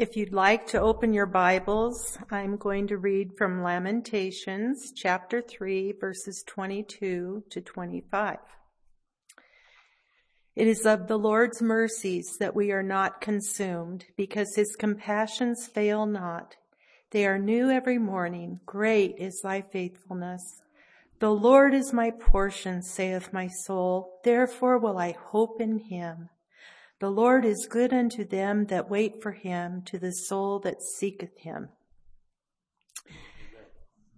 If you'd like to open your Bibles, I'm going to read from Lamentations chapter 3, verses 22 to 25. It is of the Lord's mercies that we are not consumed, because his compassions fail not. They are new every morning. Great is thy faithfulness. The Lord is my portion, saith my soul. Therefore will I hope in him. The Lord is good unto them that wait for him, to the soul that seeketh him.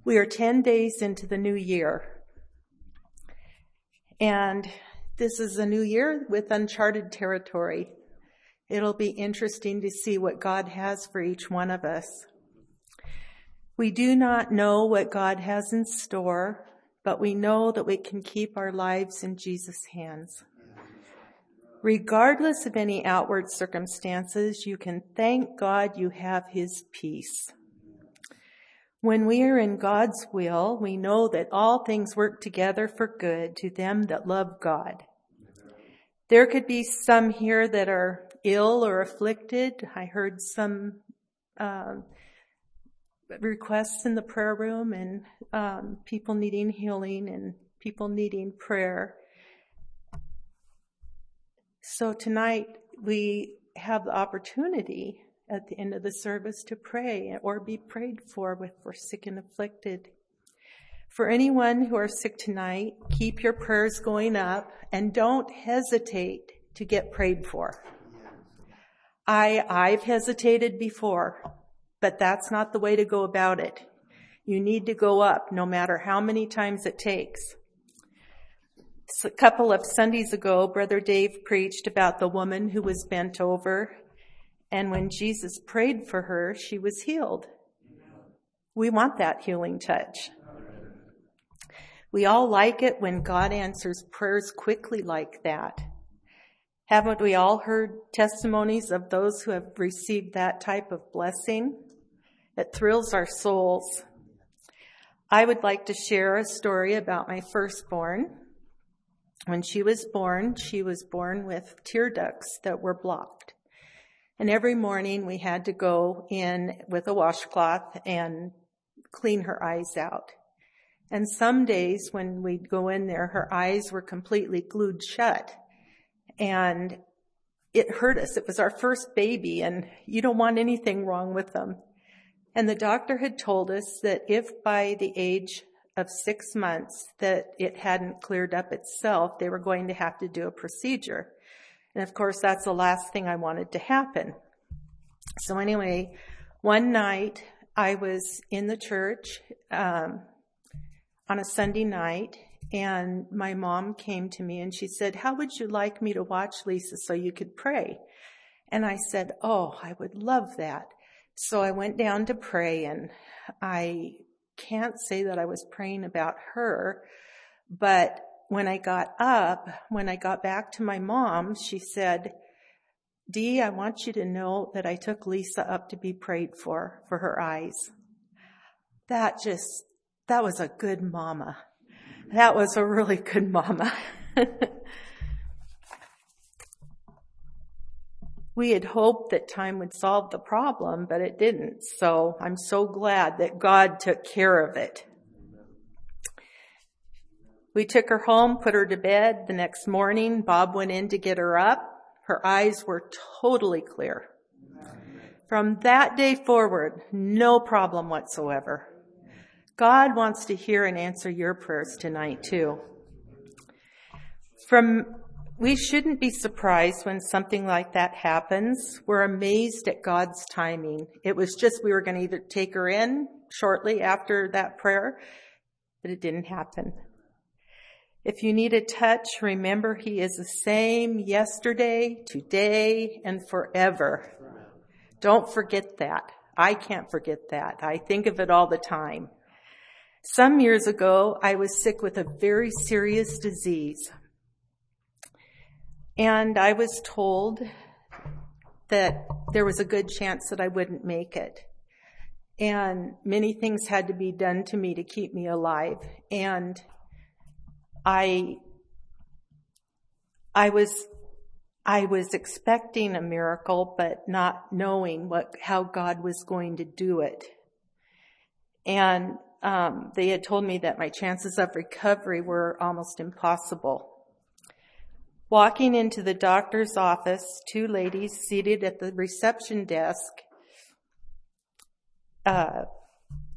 We are 10 days into the new year. And this is a new year with uncharted territory. It'll be interesting to see what God has for each one of us. We do not know what God has in store, but we know that we can keep our lives in Jesus' hands. Regardless of any outward circumstances, you can thank God you have His peace. When we are in God's will, we know that all things work together for good to them that love God. There could be some here that are ill or afflicted. I heard some uh, requests in the prayer room and um, people needing healing and people needing prayer. So tonight we have the opportunity at the end of the service to pray or be prayed for if we're sick and afflicted. For anyone who are sick tonight, keep your prayers going up and don't hesitate to get prayed for. I, I've hesitated before, but that's not the way to go about it. You need to go up no matter how many times it takes a couple of Sundays ago, Brother Dave preached about the woman who was bent over, and when Jesus prayed for her, she was healed. We want that healing touch. We all like it when God answers prayers quickly like that. Haven't we all heard testimonies of those who have received that type of blessing? It thrills our souls. I would like to share a story about my firstborn. When she was born, she was born with tear ducts that were blocked. And every morning we had to go in with a washcloth and clean her eyes out. And some days when we'd go in there, her eyes were completely glued shut. And it hurt us. It was our first baby and you don't want anything wrong with them. And the doctor had told us that if by the age of six months that it hadn't cleared up itself, they were going to have to do a procedure. And of course, that's the last thing I wanted to happen. So anyway, one night I was in the church um, on a Sunday night, and my mom came to me and she said, "How would you like me to watch Lisa so you could pray?" And I said, "Oh, I would love that." So I went down to pray, and I can't say that I was praying about her, but when I got up, when I got back to my mom, she said, Dee, I want you to know that I took Lisa up to be prayed for, for her eyes. That just, that was a good mama. That was a really good mama. we had hoped that time would solve the problem, but it didn't. So I'm so glad that God took care of it. We took her home, put her to bed. The next morning, Bob went in to get her up. Her eyes were totally clear. From that day forward, no problem whatsoever. God wants to hear and answer your prayers tonight too. From we shouldn't be surprised when something like that happens. We're amazed at God's timing. It was just we were going to either take her in shortly after that prayer, but it didn't happen. If you need a touch, remember He is the same yesterday, today, and forever. Don't forget that. I can't forget that. I think of it all the time. Some years ago, I was sick with a very serious disease. And I was told that there was a good chance that I wouldn't make it. And many things had to be done to me to keep me alive. And I, I was I was expecting a miracle, but not knowing what, how God was going to do it. And um, they had told me that my chances of recovery were almost impossible. Walking into the doctor's office, two ladies seated at the reception desk uh,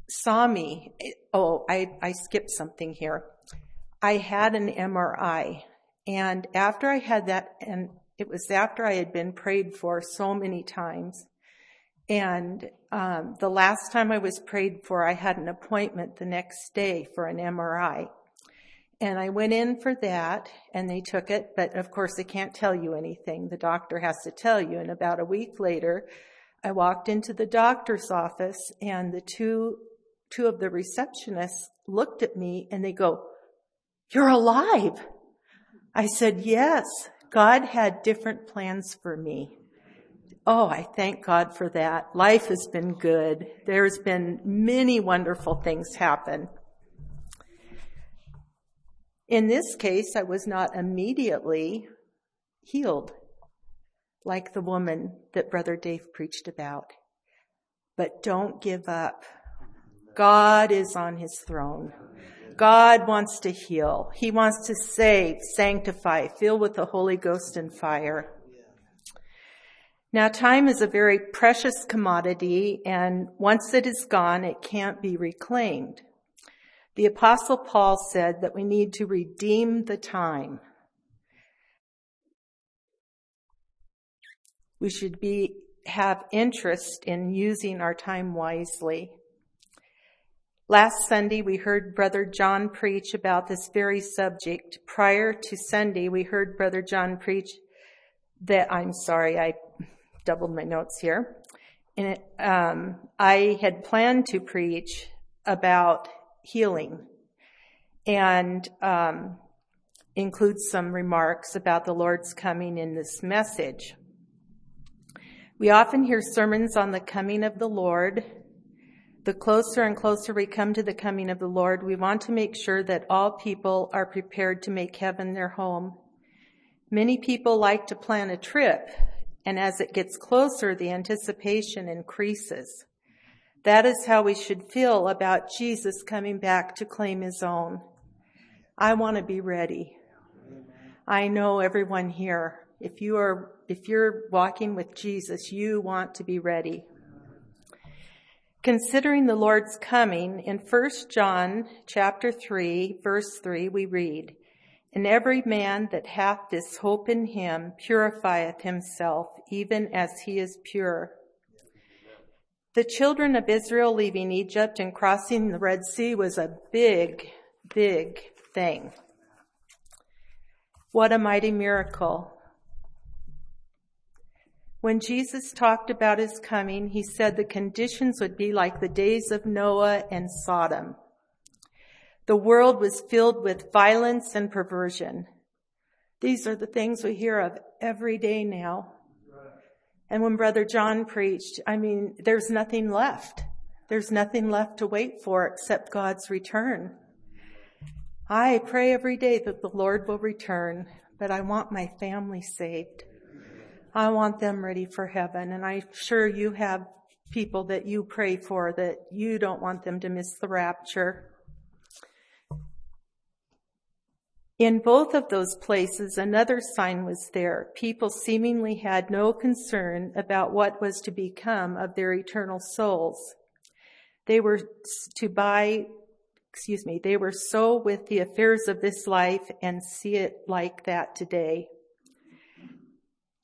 saw me. Oh, I, I skipped something here. I had an MRI, and after I had that, and it was after I had been prayed for so many times, and um, the last time I was prayed for, I had an appointment the next day for an MRI. And I went in for that and they took it, but of course they can't tell you anything. The doctor has to tell you. And about a week later, I walked into the doctor's office and the two, two of the receptionists looked at me and they go, you're alive. I said, yes, God had different plans for me. Oh, I thank God for that. Life has been good. There's been many wonderful things happen. In this case, I was not immediately healed like the woman that Brother Dave preached about. But don't give up. God is on his throne. God wants to heal. He wants to save, sanctify, fill with the Holy Ghost and fire. Now, time is a very precious commodity, and once it is gone, it can't be reclaimed. The apostle Paul said that we need to redeem the time. We should be, have interest in using our time wisely. Last Sunday, we heard Brother John preach about this very subject. Prior to Sunday, we heard Brother John preach that, I'm sorry, I doubled my notes here. And it, um, I had planned to preach about healing and um, includes some remarks about the Lord's coming in this message. We often hear sermons on the coming of the Lord. The closer and closer we come to the coming of the Lord, we want to make sure that all people are prepared to make heaven their home. Many people like to plan a trip, and as it gets closer, the anticipation increases. That is how we should feel about Jesus coming back to claim his own. I want to be ready. I know everyone here, if you are, if you're walking with Jesus, you want to be ready. Considering the Lord's coming, in 1 John chapter 3, verse 3, we read, And every man that hath this hope in him purifieth himself, even as he is pure. The children of Israel leaving Egypt and crossing the Red Sea was a big, big thing. What a mighty miracle. When Jesus talked about his coming, he said the conditions would be like the days of Noah and Sodom. The world was filled with violence and perversion. These are the things we hear of every day now. And when Brother John preached, I mean, there's nothing left. There's nothing left to wait for except God's return. I pray every day that the Lord will return, but I want my family saved. I want them ready for heaven. And I'm sure you have people that you pray for that you don't want them to miss the rapture. In both of those places, another sign was there. People seemingly had no concern about what was to become of their eternal souls. They were to buy, excuse me, they were so with the affairs of this life and see it like that today.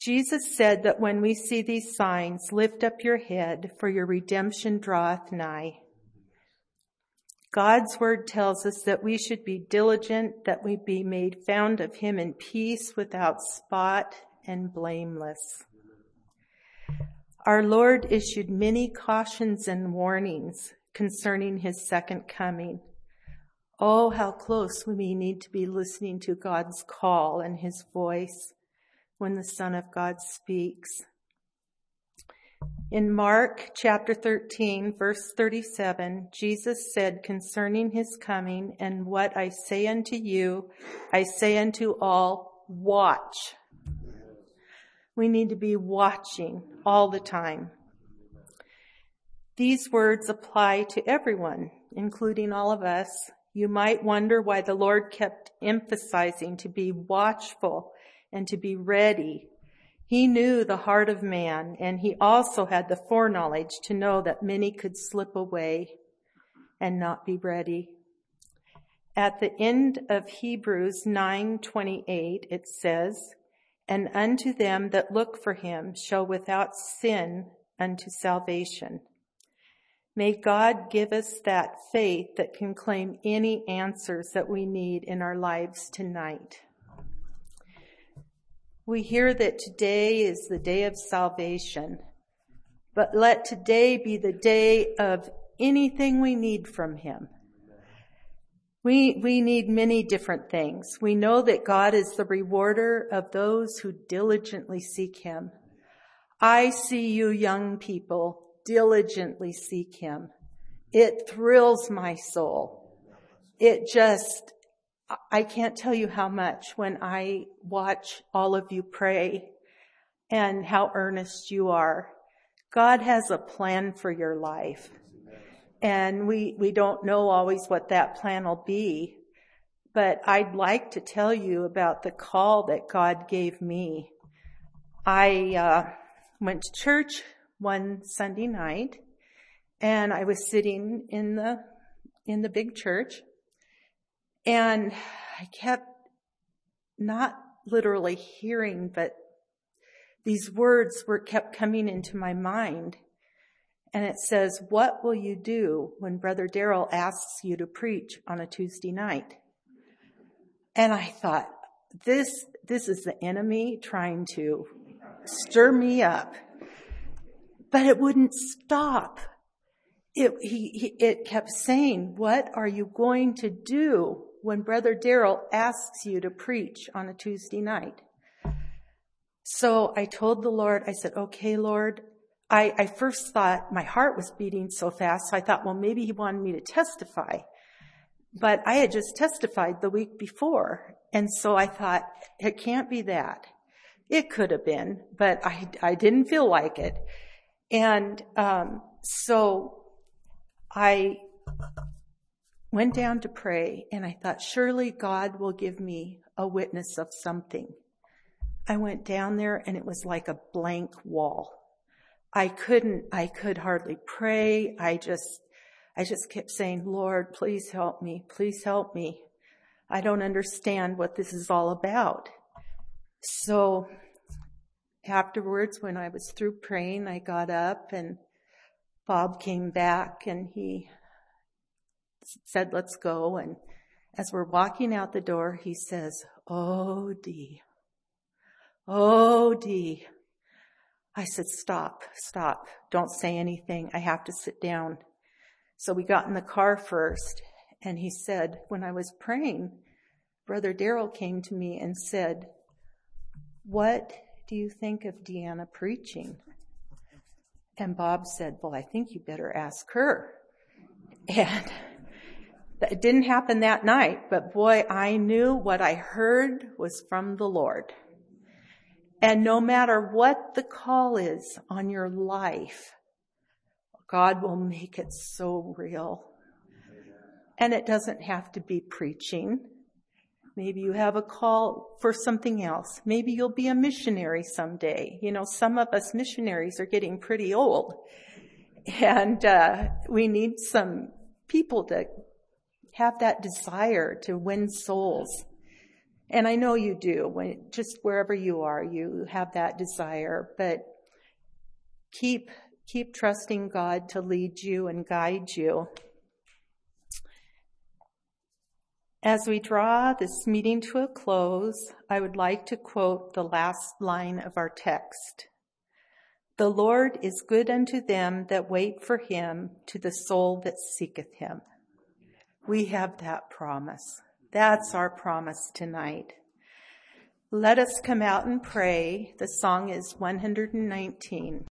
Jesus said that when we see these signs, lift up your head, for your redemption draweth nigh. God's word tells us that we should be diligent, that we be made found of him in peace without spot and blameless. Our Lord issued many cautions and warnings concerning his second coming. Oh, how close we may need to be listening to God's call and his voice when the Son of God speaks. In Mark chapter 13, verse 37, Jesus said concerning his coming, and what I say unto you, I say unto all, watch. We need to be watching all the time. These words apply to everyone, including all of us. You might wonder why the Lord kept emphasizing to be watchful and to be ready. He knew the heart of man, and he also had the foreknowledge to know that many could slip away and not be ready. At the end of Hebrews 9:28 it says, "And unto them that look for him shall without sin unto salvation." May God give us that faith that can claim any answers that we need in our lives tonight. We hear that today is the day of salvation, but let today be the day of anything we need from Him. We, we need many different things. We know that God is the rewarder of those who diligently seek Him. I see you young people diligently seek Him. It thrills my soul. It just, I can't tell you how much when I watch all of you pray and how earnest you are. God has a plan for your life. And we, we don't know always what that plan will be. But I'd like to tell you about the call that God gave me. I uh, went to church one Sunday night and I was sitting in the in the big church and I kept not literally hearing, but these words were kept coming into my mind. And it says, what will you do when Brother Daryl asks you to preach on a Tuesday night? And I thought, this, this is the enemy trying to stir me up. But it wouldn't stop. It, he, he, it kept saying, what are you going to do when Brother Daryl asks you to preach on a Tuesday night. So I told the Lord, I said, okay, Lord, I, I first thought my heart was beating so fast. So I thought, well, maybe he wanted me to testify, but I had just testified the week before. And so I thought it can't be that. It could have been, but I, I didn't feel like it. And, um, so I went down to pray and I thought, surely God will give me a witness of something. I went down there and it was like a blank wall. I couldn't, I could hardly pray. I just, I just kept saying, Lord, please help me. Please help me. I don't understand what this is all about. So afterwards, when I was through praying, I got up and Bob came back and he said, let's go. And as we're walking out the door, he says, Oh, Dee. Oh, Dee. I said, stop, stop. Don't say anything. I have to sit down. So we got in the car first and he said, when I was praying, Brother Daryl came to me and said, what do you think of Deanna preaching? And Bob said, well, I think you better ask her. And it didn't happen that night, but boy, I knew what I heard was from the Lord. And no matter what the call is on your life, God will make it so real. And it doesn't have to be preaching. Maybe you have a call for something else. Maybe you'll be a missionary someday. You know, some of us missionaries are getting pretty old. And uh, we need some people to have that desire to win souls. And I know you do when just wherever you are, you have that desire, but keep, keep trusting God to lead you and guide you. As we draw this meeting to a close, I would like to quote the last line of our text. The Lord is good unto them that wait for him, to the soul that seeketh him. We have that promise. That's our promise tonight. Let us come out and pray. The song is 119.